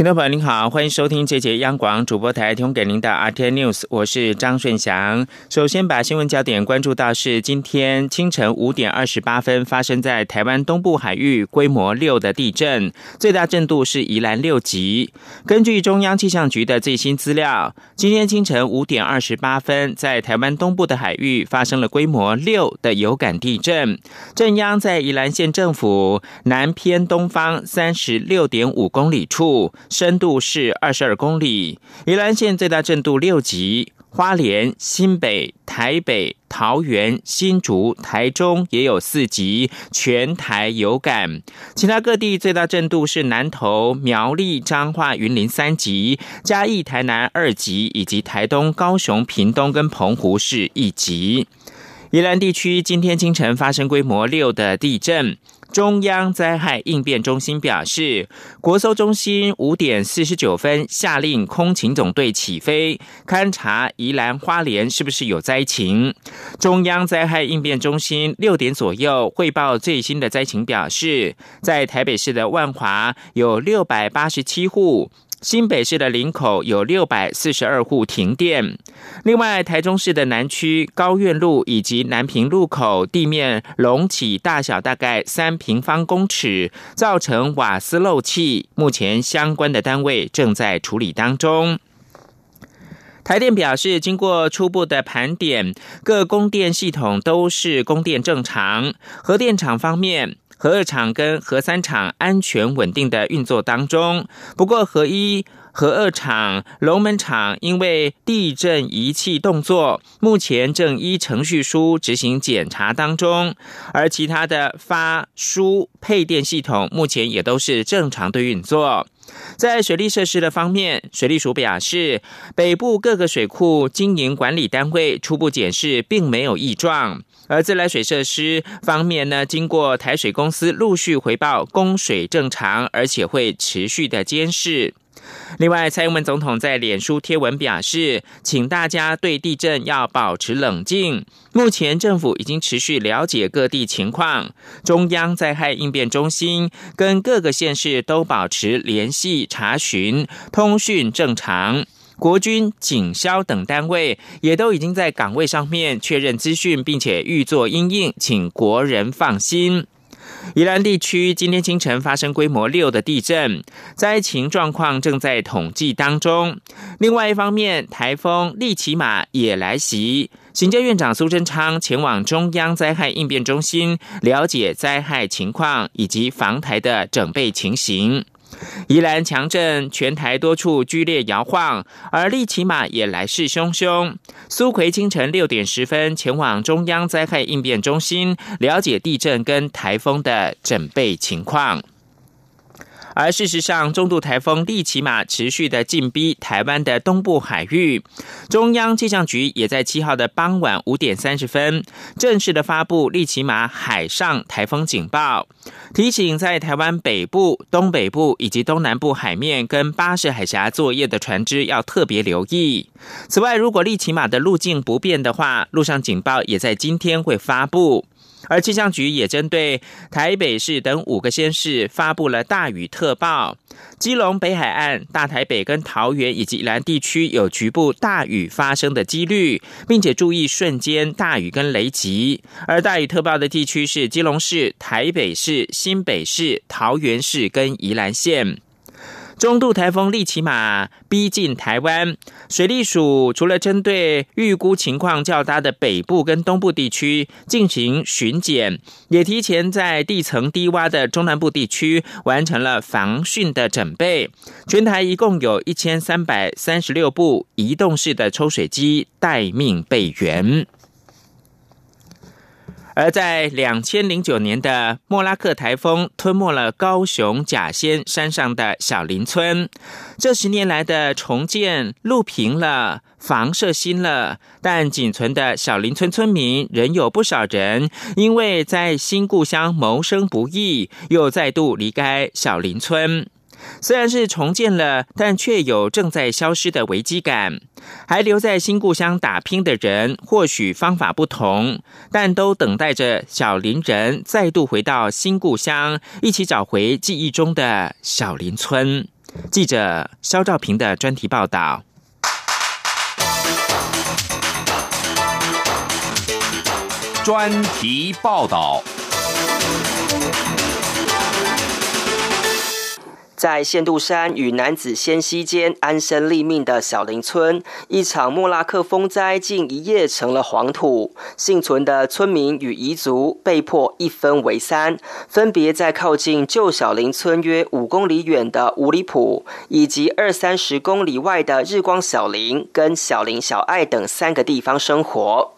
听众朋友您好，欢迎收听这节央广主播台提供给您的 RT News，我是张顺祥。首先把新闻焦点关注到是今天清晨五点二十八分发生在台湾东部海域规模六的地震，最大震度是宜兰六级。根据中央气象局的最新资料，今天清晨五点二十八分，在台湾东部的海域发生了规模六的有感地震，震央在宜兰县政府南偏东方三十六点五公里处。深度是二十二公里，宜兰县最大震度六级，花莲、新北、台北、桃园、新竹、台中也有四级，全台有感。其他各地最大震度是南投、苗栗、彰化、云林三级，嘉义、台南二级，以及台东、高雄、屏东跟澎湖是一级。宜兰地区今天清晨发生规模六的地震。中央灾害应变中心表示，国搜中心五点四十九分下令空勤总队起飞勘察宜兰花莲是不是有灾情。中央灾害应变中心六点左右汇报最新的灾情，表示在台北市的万华有六百八十七户。新北市的林口有六百四十二户停电，另外台中市的南区高院路以及南平路口地面隆起，大小大概三平方公尺，造成瓦斯漏气，目前相关的单位正在处理当中。台电表示，经过初步的盘点，各供电系统都是供电正常。核电厂方面。核二厂跟核三厂安全稳定的运作当中，不过核一、核二厂、龙门厂因为地震仪器动作，目前正依程序书执行检查当中，而其他的发输配电系统目前也都是正常的运作。在水利设施的方面，水利署表示，北部各个水库经营管理单位初步检视，并没有异状。而自来水设施方面呢，经过台水公司陆续回报，供水正常，而且会持续的监视。另外，蔡英文总统在脸书贴文表示，请大家对地震要保持冷静。目前政府已经持续了解各地情况，中央灾害应变中心跟各个县市都保持联系查询，通讯正常。国军、警消等单位也都已经在岗位上面确认资讯，并且预作应应，请国人放心。宜兰地区今天清晨发生规模六的地震，灾情状况正在统计当中。另外一方面，台风利奇马也来袭，行政院长苏贞昌前往中央灾害应变中心了解灾害情况以及防台的准备情形。宜兰强震，全台多处剧烈摇晃，而利奇马也来势汹汹。苏奎清晨六点十分前往中央灾害应变中心，了解地震跟台风的准备情况。而事实上，中度台风利奇马持续的进逼台湾的东部海域，中央气象局也在七号的傍晚五点三十分正式的发布利奇马海上台风警报，提醒在台湾北部、东北部以及东南部海面跟巴士海峡作业的船只要特别留意。此外，如果利奇马的路径不变的话，陆上警报也在今天会发布。而气象局也针对台北市等五个县市发布了大雨特报，基隆北海岸、大台北跟桃园以及宜兰地区有局部大雨发生的几率，并且注意瞬间大雨跟雷击。而大雨特报的地区是基隆市、台北市、新北市、桃园市跟宜兰县。中度台风利奇马逼近台湾，水利署除了针对预估情况较大的北部跟东部地区进行巡检，也提前在地层低洼的中南部地区完成了防汛的准备。全台一共有一千三百三十六部移动式的抽水机待命备援。而在两千零九年的莫拉克台风吞没了高雄甲仙山上的小林村，这十年来的重建路平了，房舍新了，但仅存的小林村村民仍有不少人因为在新故乡谋生不易，又再度离开小林村。虽然是重建了，但却有正在消失的危机感。还留在新故乡打拼的人，或许方法不同，但都等待着小林人再度回到新故乡，一起找回记忆中的小林村。记者肖兆平的专题报道。专题报道。在仙度山与男子仙溪间安身立命的小林村，一场莫拉克风灾竟一夜成了黄土。幸存的村民与彝族被迫一分为三，分别在靠近旧小林村约五公里远的五里埔，以及二三十公里外的日光小林跟小林小爱等三个地方生活。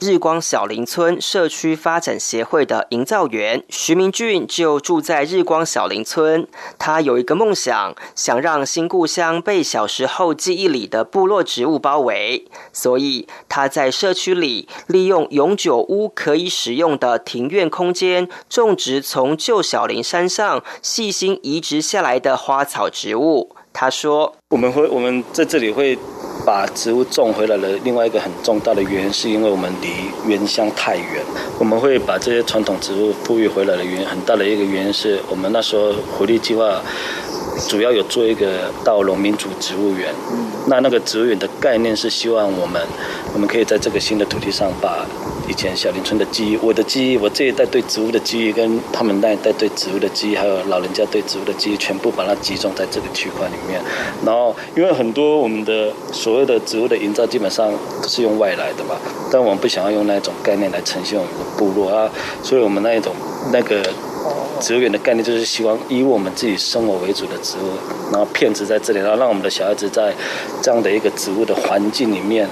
日光小林村社区发展协会的营造员徐明俊就住在日光小林村。他有一个梦想，想让新故乡被小时候记忆里的部落植物包围，所以他在社区里利用永久屋可以使用的庭院空间，种植从旧小林山上细心移植下来的花草植物。他说：“我们会，我们在这里会。”把植物种回来的另外一个很重大的原因，是因为我们离原乡太远。我们会把这些传统植物富裕回来的原因，很大的一个原因是我们那时候回力计划。主要有做一个到农民族植物园，那那个植物园的概念是希望我们，我们可以在这个新的土地上，把以前小林村的记忆、我的记忆、我这一代对植物的记忆，跟他们那一代对植物的记忆，还有老人家对植物的记忆，全部把它集中在这个区块里面。然后，因为很多我们的所谓的植物的营造，基本上都是用外来的嘛，但我们不想要用那种概念来呈现我们的部落啊，所以我们那一种那个。植物园的概念就是希望以我们自己生活为主的植物，然后片子在这里，然后让我们的小孩子在这样的一个植物的环境里面。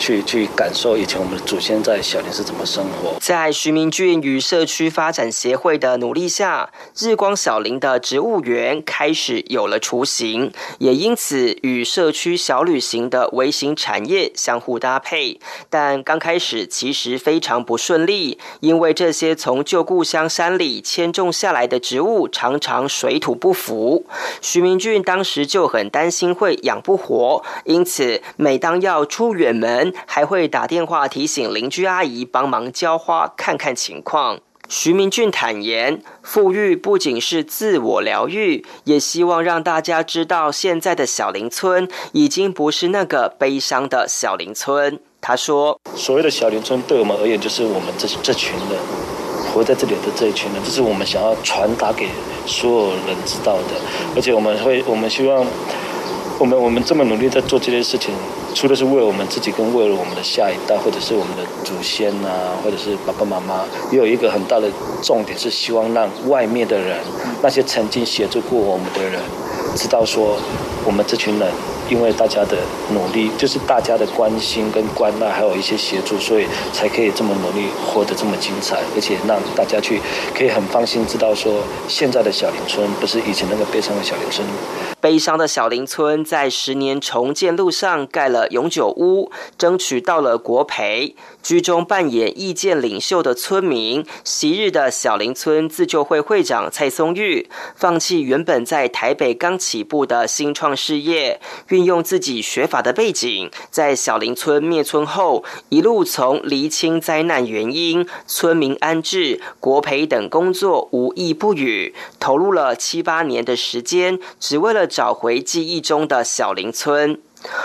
去去感受以前我们的祖先在小林是怎么生活。在徐明俊与社区发展协会的努力下，日光小林的植物园开始有了雏形，也因此与社区小旅行的微型产业相互搭配。但刚开始其实非常不顺利，因为这些从旧故乡山里迁种下来的植物常常水土不服。徐明俊当时就很担心会养不活，因此每当要出远门。还会打电话提醒邻居阿姨帮忙浇花，看看情况。徐明俊坦言，富裕不仅是自我疗愈，也希望让大家知道，现在的小林村已经不是那个悲伤的小林村。他说：“所谓的小林村，对我们而言，就是我们这这群人活在这里的这一群人，这是我们想要传达给所有人知道的。而且我们会，我们希望。”我们我们这么努力在做这件事情，除了是为了我们自己，跟为了我们的下一代，或者是我们的祖先啊，或者是爸爸妈妈，也有一个很大的重点是希望让外面的人，那些曾经协助过我们的人，知道说，我们这群人。因为大家的努力，就是大家的关心跟关爱，还有一些协助，所以才可以这么努力，活得这么精彩，而且让大家去可以很放心知道说，现在的小林村不是以前那个悲伤的小林村。悲伤的小林村在十年重建路上盖了永久屋，争取到了国赔。居中扮演意见领袖的村民，昔日的小林村自救会会长蔡松玉，放弃原本在台北刚起步的新创事业，运用自己学法的背景，在小林村灭村后，一路从厘清灾难原因、村民安置、国赔等工作无一不语，投入了七八年的时间，只为了找回记忆中的小林村。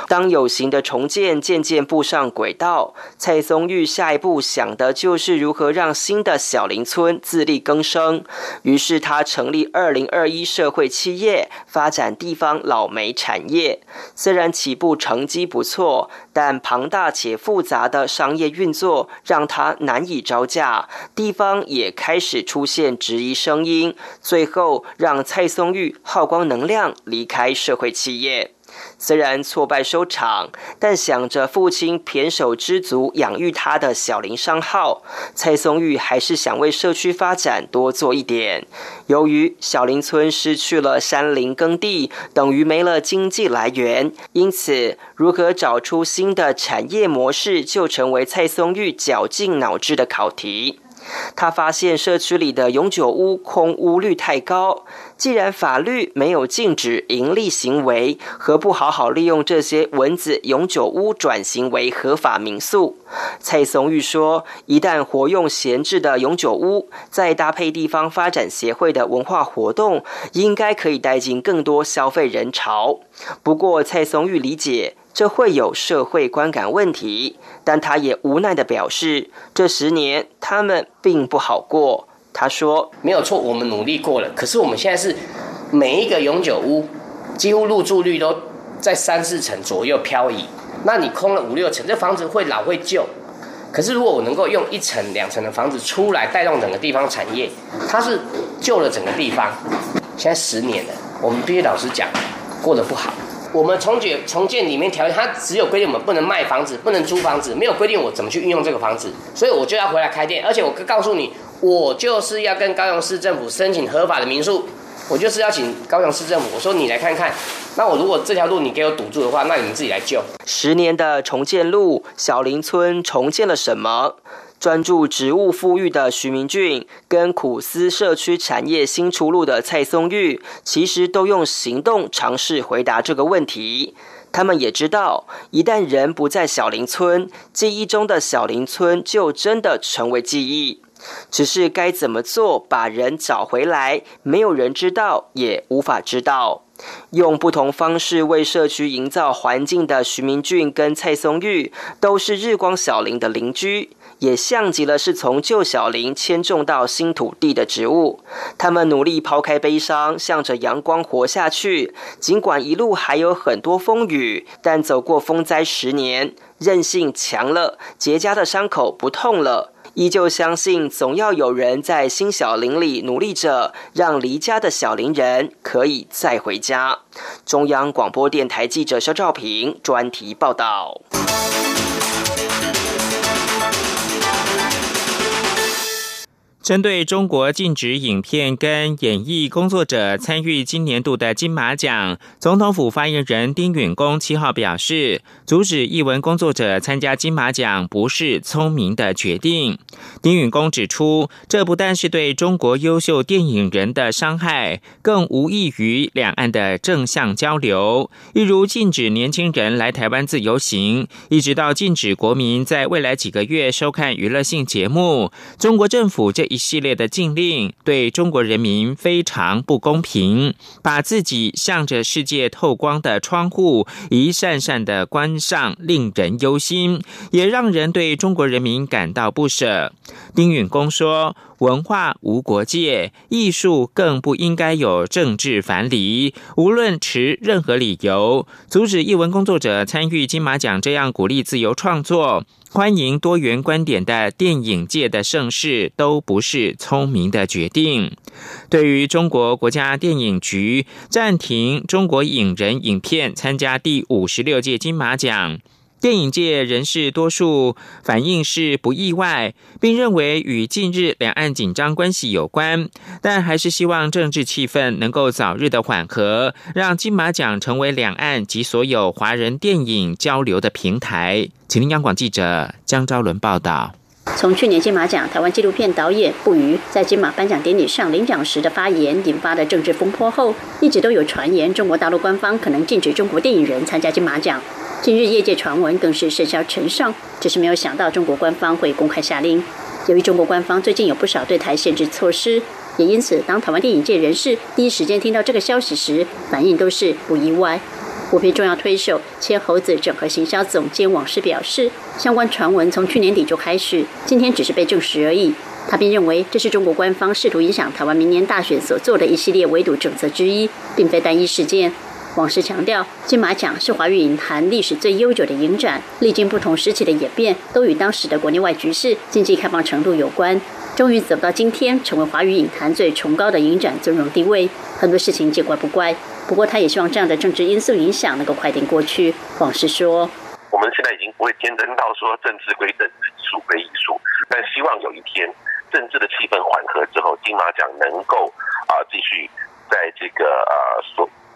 当有形的重建渐渐步上轨道，蔡松玉下一步想的就是如何让新的小林村自力更生。于是他成立二零二一社会企业，发展地方老煤产业。虽然起步成绩不错，但庞大且复杂的商业运作让他难以招架，地方也开始出现质疑声音。最后让蔡松玉耗光能量离开社会企业。虽然挫败收场，但想着父亲胼手知足养育他的小林商号，蔡松玉还是想为社区发展多做一点。由于小林村失去了山林耕地，等于没了经济来源，因此如何找出新的产业模式，就成为蔡松玉绞尽脑汁的考题。他发现社区里的永久屋空屋率太高。既然法律没有禁止盈利行为，何不好好利用这些蚊子永久屋转型为合法民宿？蔡松玉说：“一旦活用闲置的永久屋，再搭配地方发展协会的文化活动，应该可以带进更多消费人潮。”不过，蔡松玉理解这会有社会观感问题，但他也无奈的表示：“这十年他们并不好过。”他说：“没有错，我们努力过了。可是我们现在是每一个永久屋，几乎入住率都在三四成左右漂移。那你空了五六层，这房子会老会旧。可是如果我能够用一层两层的房子出来带动整个地方产业，它是救了整个地方。现在十年了，我们必须老实讲，过得不好。我们重建重建里面条件，它只有规定我们不能卖房子，不能租房子，没有规定我怎么去运用这个房子。所以我就要回来开店，而且我告诉你。”我就是要跟高雄市政府申请合法的民宿，我就是要请高雄市政府，我说你来看看，那我如果这条路你给我堵住的话，那你们自己来救。十年的重建路，小林村重建了什么？专注植物富裕的徐明俊，跟苦思社区产业新出路的蔡松玉，其实都用行动尝试回答这个问题。他们也知道，一旦人不在小林村，记忆中的小林村就真的成为记忆。只是该怎么做把人找回来，没有人知道，也无法知道。用不同方式为社区营造环境的徐明俊跟蔡松玉，都是日光小林的邻居，也像极了是从旧小林迁种到新土地的植物。他们努力抛开悲伤，向着阳光活下去。尽管一路还有很多风雨，但走过风灾十年，韧性强了，结痂的伤口不痛了。依旧相信，总要有人在新小林里努力着，让离家的小林人可以再回家。中央广播电台记者肖照平专题报道。针对中国禁止影片跟演艺工作者参与今年度的金马奖，总统府发言人丁允恭七号表示，阻止译文工作者参加金马奖不是聪明的决定。丁允恭指出，这不但是对中国优秀电影人的伤害，更无异于两岸的正向交流。例如禁止年轻人来台湾自由行，一直到禁止国民在未来几个月收看娱乐性节目，中国政府这一。一系列的禁令对中国人民非常不公平，把自己向着世界透光的窗户一扇扇的关上，令人忧心，也让人对中国人民感到不舍。丁允恭说。文化无国界，艺术更不应该有政治樊篱。无论持任何理由，阻止艺文工作者参与金马奖这样鼓励自由创作、欢迎多元观点的电影界的盛事，都不是聪明的决定。对于中国国家电影局暂停中国影人影片参加第五十六届金马奖。电影界人士多数反映是不意外，并认为与近日两岸紧张关系有关，但还是希望政治气氛能够早日的缓和，让金马奖成为两岸及所有华人电影交流的平台。请听央广记者江昭伦报道。从去年金马奖，台湾纪录片导演不渝在金马颁奖典礼上领奖时的发言引发的政治风波后，一直都有传言中国大陆官方可能禁止中国电影人参加金马奖。近日业界传闻更是甚嚣尘上，只是没有想到中国官方会公开下令。由于中国官方最近有不少对台限制措施，也因此当台湾电影界人士第一时间听到这个消息时，反应都是不意外。国片重要推手切猴子整合行销总监王师表示，相关传闻从去年底就开始，今天只是被证实而已。他并认为这是中国官方试图影响台湾明年大选所做的一系列围堵政策之一，并非单一事件。往事强调，金马奖是华语影坛历史最悠久的影展，历经不同时期的演变，都与当时的国内外局势、经济开放程度有关。终于走到今天，成为华语影坛最崇高的影展尊荣地位。很多事情见怪不怪，不过他也希望这样的政治因素影响能够快点过去。往事说：“我们现在已经不会天真到说政治归政治，艺术归艺术，但希望有一天政治的气氛缓和之后，金马奖能够啊继续在这个呃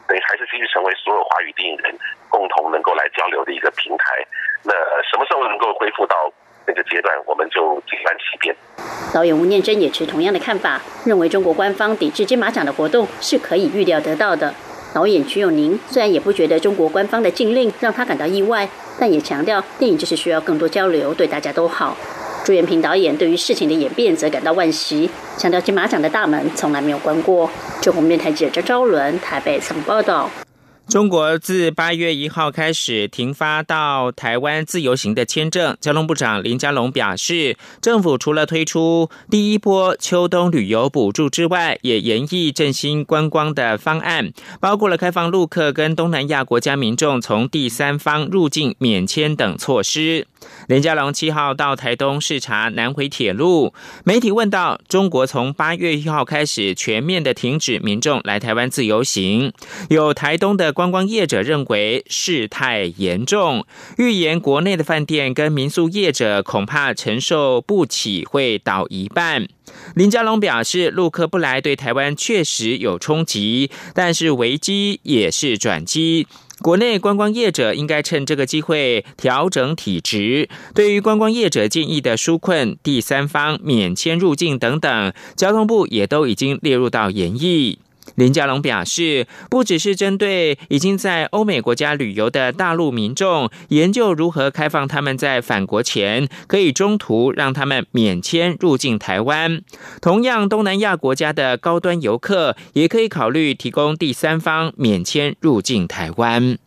所。”以，还是继续成为所有华语电影人共同能够来交流的一个平台。那什么时候能够恢复到那个阶段，我们就静观其变。导演吴念真也持同样的看法，认为中国官方抵制金马奖的活动是可以预料得到的。导演徐永宁虽然也不觉得中国官方的禁令让他感到意外，但也强调电影就是需要更多交流，对大家都好。朱元平导演对于事情的演变则感到惋惜，强调金马奖的大门从来没有关过。中国电台记者张昭伦台北曾报道。中国自八月一号开始停发到台湾自由行的签证。交通部长林佳龙表示，政府除了推出第一波秋冬旅游补助之外，也研议振兴观光的方案，包括了开放陆客跟东南亚国家民众从第三方入境免签等措施。林佳龙七号到台东视察南回铁路，媒体问到中国从八月一号开始全面的停止民众来台湾自由行，有台东的。观光业者认为事态严重，预言国内的饭店跟民宿业者恐怕承受不起，会倒一半。林佳龙表示，陆客不来对台湾确实有冲击，但是危机也是转机。国内观光业者应该趁这个机会调整体质。对于观光业者建议的纾困、第三方免签入境等等，交通部也都已经列入到研议。林佳龙表示，不只是针对已经在欧美国家旅游的大陆民众，研究如何开放他们在返国前可以中途让他们免签入境台湾。同样，东南亚国家的高端游客也可以考虑提供第三方免签入境台湾。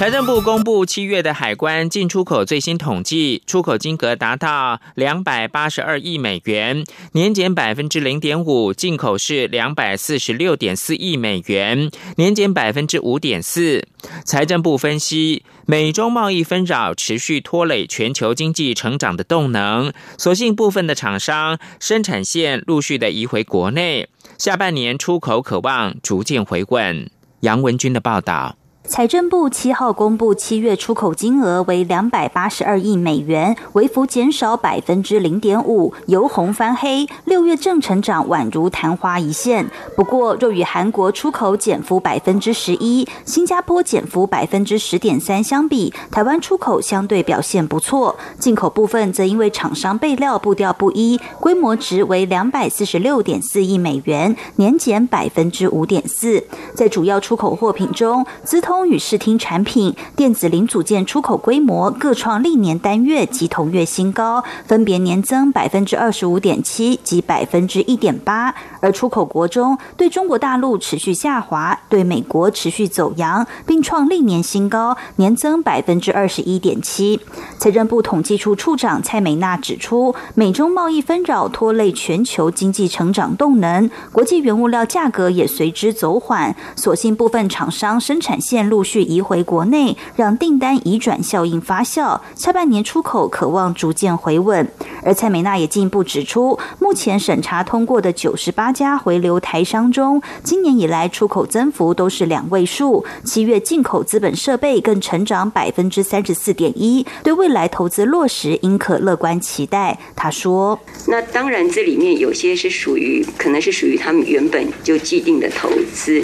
财政部公布七月的海关进出口最新统计，出口金额达到两百八十二亿美元，年减百分之零点五；进口是两百四十六点四亿美元，年减百分之五点四。财政部分析，美中贸易纷扰持续拖累全球经济成长的动能，所幸部分的厂商生产线陆续的移回国内，下半年出口渴望逐渐回稳。杨文军的报道。财政部七号公布，七月出口金额为两百八十二亿美元，微幅减少百分之零点五，由红翻黑。六月正成长宛如昙花一现。不过，若与韩国出口减幅百分之十一、新加坡减幅百分之十点三相比，台湾出口相对表现不错。进口部分则因为厂商备料步调不一，规模值为两百四十六点四亿美元，年减百分之五点四。在主要出口货品中，资通。与视听产品、电子零组件出口规模各创历年单月及同月新高，分别年增百分之二十五点七及百分之一点八。而出口国中，对中国大陆持续下滑，对美国持续走扬，并创历年新高，年增百分之二十一点七。财政部统计处处长蔡美娜指出，美中贸易纷扰拖累全球经济成长动能，国际原物料价格也随之走缓。所幸部分厂商生产线。陆续移回国内，让订单移转效应发酵，下半年出口渴望逐渐回稳。而蔡美娜也进一步指出，目前审查通过的九十八家回流台商中，今年以来出口增幅都是两位数，七月进口资本设备更成长百分之三十四点一，对未来投资落实应可乐观期待。他说：“那当然，这里面有些是属于，可能是属于他们原本就既定的投资。”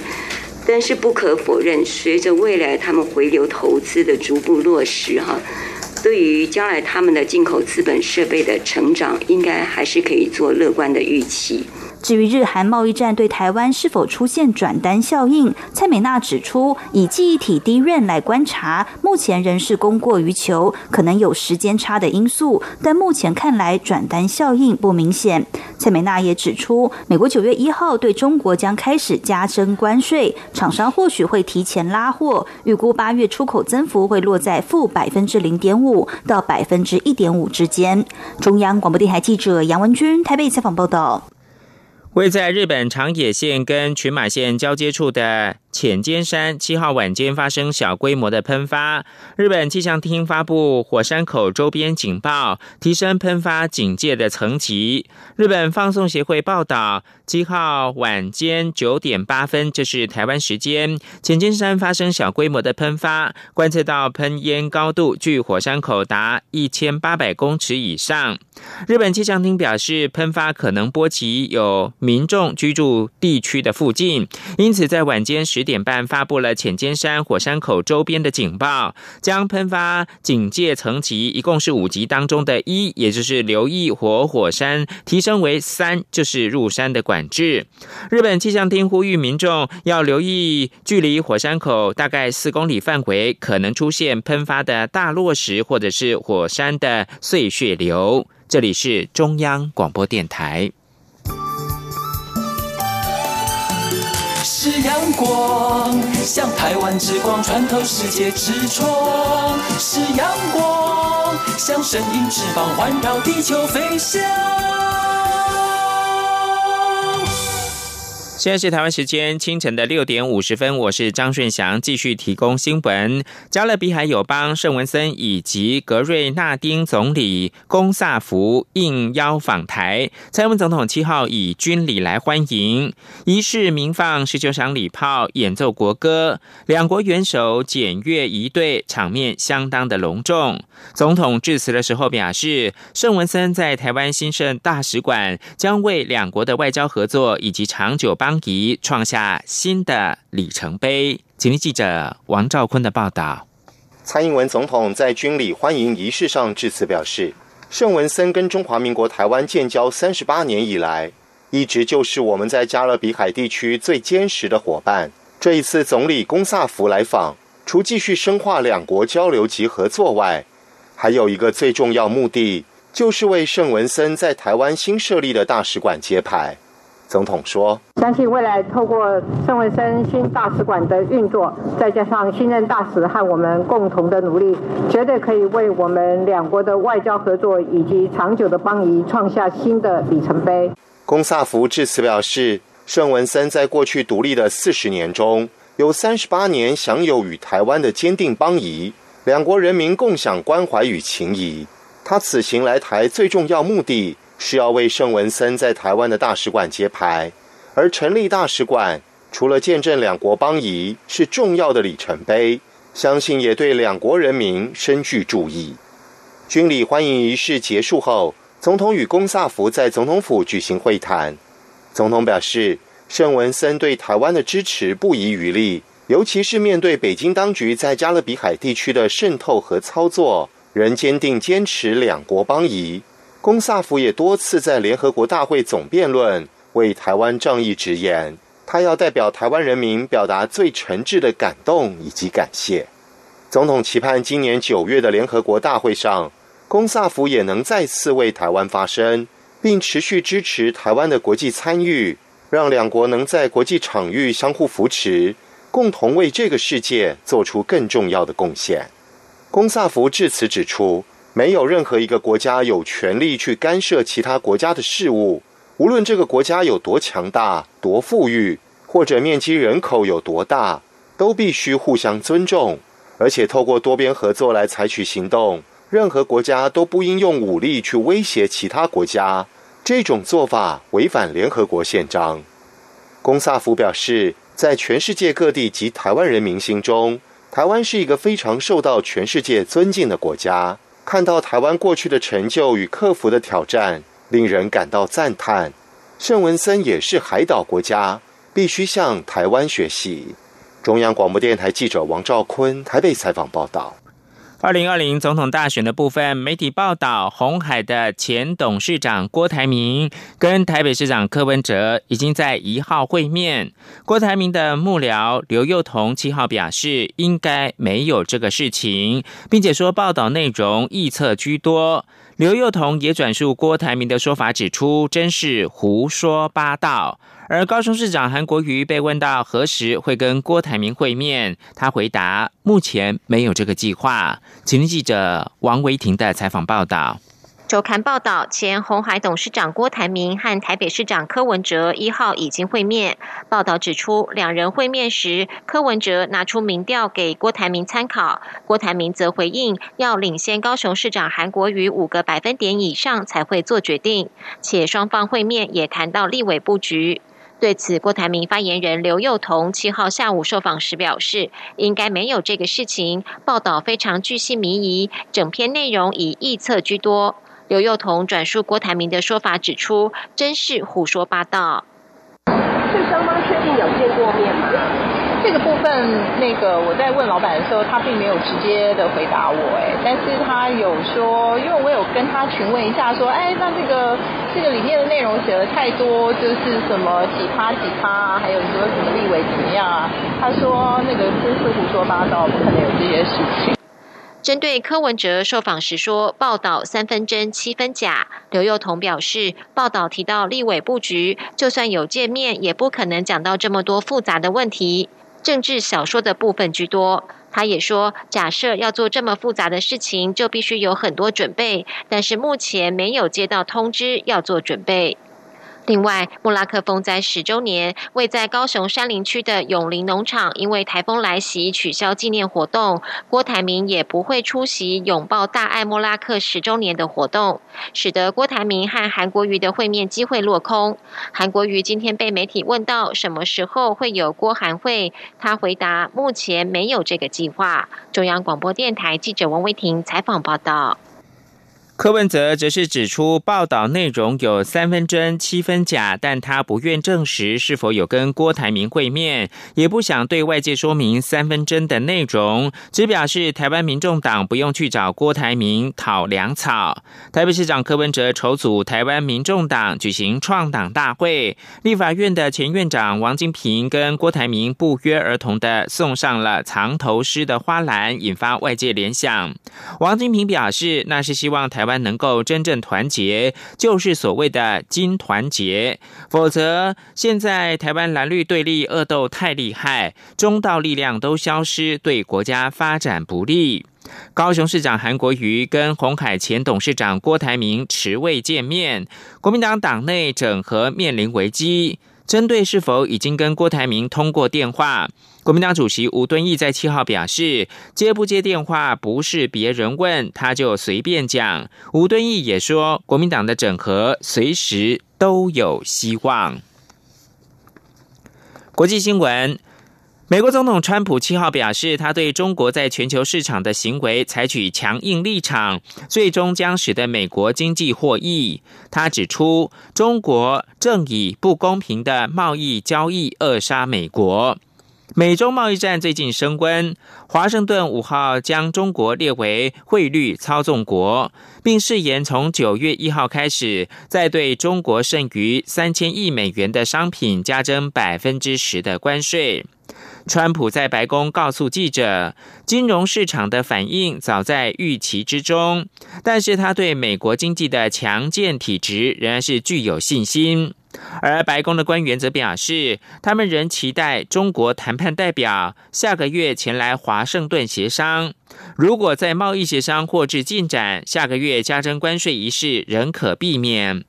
但是不可否认，随着未来他们回流投资的逐步落实，哈，对于将来他们的进口资本设备的成长，应该还是可以做乐观的预期。至于日韩贸易战对台湾是否出现转单效应，蔡美娜指出，以记忆体低润来观察，目前仍是供过于求，可能有时间差的因素，但目前看来转单效应不明显。蔡美娜也指出，美国九月一号对中国将开始加征关税，厂商或许会提前拉货，预估八月出口增幅会落在负百分之零点五到百分之一点五之间。中央广播电台记者杨文君台北采访报道。位在日本长野县跟群马县交接处的。浅间山七号晚间发生小规模的喷发，日本气象厅发布火山口周边警报，提升喷发警戒的层级。日本放送协会报道，七号晚间九点八分，这是台湾时间，浅间山发生小规模的喷发，观测到喷烟高度距火山口达一千八百公尺以上。日本气象厅表示，喷发可能波及有民众居住地区的附近，因此在晚间十。点半发布了浅间山火山口周边的警报，将喷发警戒层级一共是五级当中的一，也就是留意活火山，提升为三，就是入山的管制。日本气象厅呼吁民众要留意距离火山口大概四公里范围可能出现喷发的大落石或者是火山的碎屑流。这里是中央广播电台。是阳光，像台湾之光穿透世界之窗；是阳光，像神鹰翅膀环绕地球飞翔。现在是台湾时间清晨的六点五十分，我是张顺祥，继续提供新闻。加勒比海友邦圣文森以及格瑞纳丁总理贡萨福应邀访台，蔡英文总统七号以军礼来欢迎，仪式鸣放十九响礼炮，演奏国歌，两国元首检阅仪队，场面相当的隆重。总统致辞的时候表示，圣文森在台湾新设大使馆将为两国的外交合作以及长久邦邦谊创下新的里程碑。请听记者王兆坤的报道。蔡英文总统在军礼欢迎仪式上致辞表示，圣文森跟中华民国台湾建交三十八年以来，一直就是我们在加勒比海地区最坚实的伙伴。这一次总理龚萨福来访，除继续深化两国交流及合作外，还有一个最重要目的，就是为圣文森在台湾新设立的大使馆揭牌。总统说：“相信未来透过圣文森新大使馆的运作，再加上新任大使和我们共同的努力，绝对可以为我们两国的外交合作以及长久的邦谊创下新的里程碑。”龚萨福致辞表示，圣文森在过去独立的四十年中，有三十八年享有与台湾的坚定邦谊。两国人民共享关怀与情谊。他此行来台最重要目的是要为圣文森在台湾的大使馆揭牌，而成立大使馆除了见证两国邦谊是重要的里程碑，相信也对两国人民深具注意。军礼欢迎仪式结束后，总统与龚萨福在总统府举行会谈。总统表示，圣文森对台湾的支持不遗余力。尤其是面对北京当局在加勒比海地区的渗透和操作，仍坚定坚持两国邦谊。龚萨福也多次在联合国大会总辩论为台湾仗义直言，他要代表台湾人民表达最诚挚的感动以及感谢。总统期盼今年九月的联合国大会上，龚萨福也能再次为台湾发声，并持续支持台湾的国际参与，让两国能在国际场域相互扶持。共同为这个世界做出更重要的贡献。龚萨福致辞指出，没有任何一个国家有权利去干涉其他国家的事务，无论这个国家有多强大、多富裕，或者面积人口有多大，都必须互相尊重，而且透过多边合作来采取行动。任何国家都不应用武力去威胁其他国家，这种做法违反联合国宪章。龚萨福表示。在全世界各地及台湾人民心中，台湾是一个非常受到全世界尊敬的国家。看到台湾过去的成就与克服的挑战，令人感到赞叹。圣文森也是海岛国家，必须向台湾学习。中央广播电台记者王兆坤台北采访报道。二零二零总统大选的部分，媒体报道，红海的前董事长郭台铭跟台北市长柯文哲已经在一号会面。郭台铭的幕僚刘幼彤七号表示，应该没有这个事情，并且说报道内容臆测居多。刘幼彤也转述郭台铭的说法，指出真是胡说八道。而高雄市长韩国瑜被问到何时会跟郭台铭会面，他回答目前没有这个计划。请听记者王维婷的采访报道。周刊报道，前红海董事长郭台铭和台北市长柯文哲一号已经会面。报道指出，两人会面时，柯文哲拿出民调给郭台铭参考，郭台铭则回应要领先高雄市长韩国瑜五个百分点以上才会做决定。且双方会面也谈到立委布局。对此，郭台铭发言人刘幼彤七号下午受访时表示，应该没有这个事情，报道非常具信民疑，整篇内容以臆测居多。刘幼彤转述郭台铭的说法，指出真是胡说八道。是双方确定有见过面？分那个我在问老板的时候，他并没有直接的回答我，哎，但是他有说，因为我有跟他询问一下，说，哎，那这个这个里面的内容写的太多，就是什么几趴几趴啊，还有说什么立委怎么样啊？他说那个真是胡说八道，不可能有这些事情。针对柯文哲受访时说报道三分真七分假，刘幼彤表示，报道提到立委布局，就算有见面，也不可能讲到这么多复杂的问题，政治小说的部分居多。他也说，假设要做这么复杂的事情，就必须有很多准备，但是目前没有接到通知要做准备。另外，莫拉克风灾十周年，位在高雄山林区的永林农场因为台风来袭取消纪念活动，郭台铭也不会出席拥抱大爱莫拉克十周年的活动，使得郭台铭和韩国瑜的会面机会落空。韩国瑜今天被媒体问到什么时候会有郭韩会，他回答目前没有这个计划。中央广播电台记者王威婷采访报道。柯文哲则是指出，报道内容有三分真七分假，但他不愿证实是否有跟郭台铭会面，也不想对外界说明三分真的内容，只表示台湾民众党不用去找郭台铭讨粮草。台北市长柯文哲筹组台湾民众党举行创党大会，立法院的前院长王金平跟郭台铭不约而同的送上了藏头诗的花篮，引发外界联想。王金平表示，那是希望台。湾能够真正团结，就是所谓的金团结。否则，现在台湾蓝绿对立恶斗太厉害，中道力量都消失，对国家发展不利。高雄市长韩国瑜跟红海前董事长郭台铭持未见面，国民党党内整合面临危机。针对是否已经跟郭台铭通过电话，国民党主席吴敦义在七号表示，接不接电话不是别人问他就随便讲。吴敦义也说，国民党的整合随时都有希望。国际新闻。美国总统川普七号表示，他对中国在全球市场的行为采取强硬立场，最终将使得美国经济获益。他指出，中国正以不公平的贸易交易扼杀美国。美中贸易战最近升温，华盛顿五号将中国列为汇率操纵国，并誓言从九月一号开始，再对中国剩余三千亿美元的商品加征百分之十的关税。川普在白宫告诉记者，金融市场的反应早在预期之中，但是他对美国经济的强健体质仍然是具有信心。而白宫的官员则表示，他们仍期待中国谈判代表下个月前来华盛顿协商。如果在贸易协商获致进展，下个月加征关税一事仍可避免。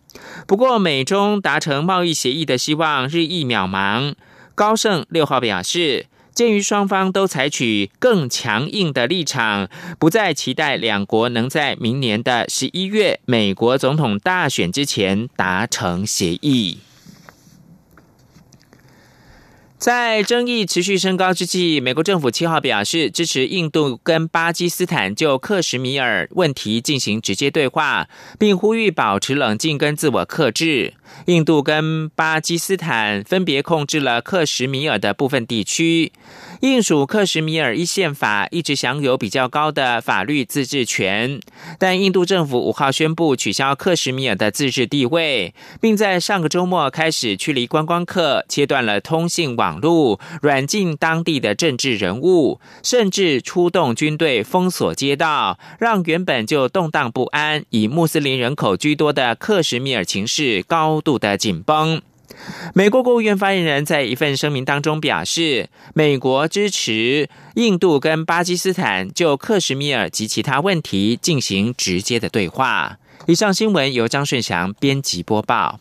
不过，美中达成贸易协议的希望日益渺茫。高盛六号表示，鉴于双方都采取更强硬的立场，不再期待两国能在明年的十一月美国总统大选之前达成协议。在争议持续升高之际，美国政府七号表示支持印度跟巴基斯坦就克什米尔问题进行直接对话，并呼吁保持冷静跟自我克制。印度跟巴基斯坦分别控制了克什米尔的部分地区。印属克什米尔一宪法一直享有比较高的法律自治权，但印度政府五号宣布取消克什米尔的自治地位，并在上个周末开始驱离观光客，切断了通信网络，软禁当地的政治人物，甚至出动军队封锁街道，让原本就动荡不安、以穆斯林人口居多的克什米尔情势高度的紧绷。美国国务院发言人在一份声明当中表示，美国支持印度跟巴基斯坦就克什米尔及其他问题进行直接的对话。以上新闻由张顺祥编辑播报。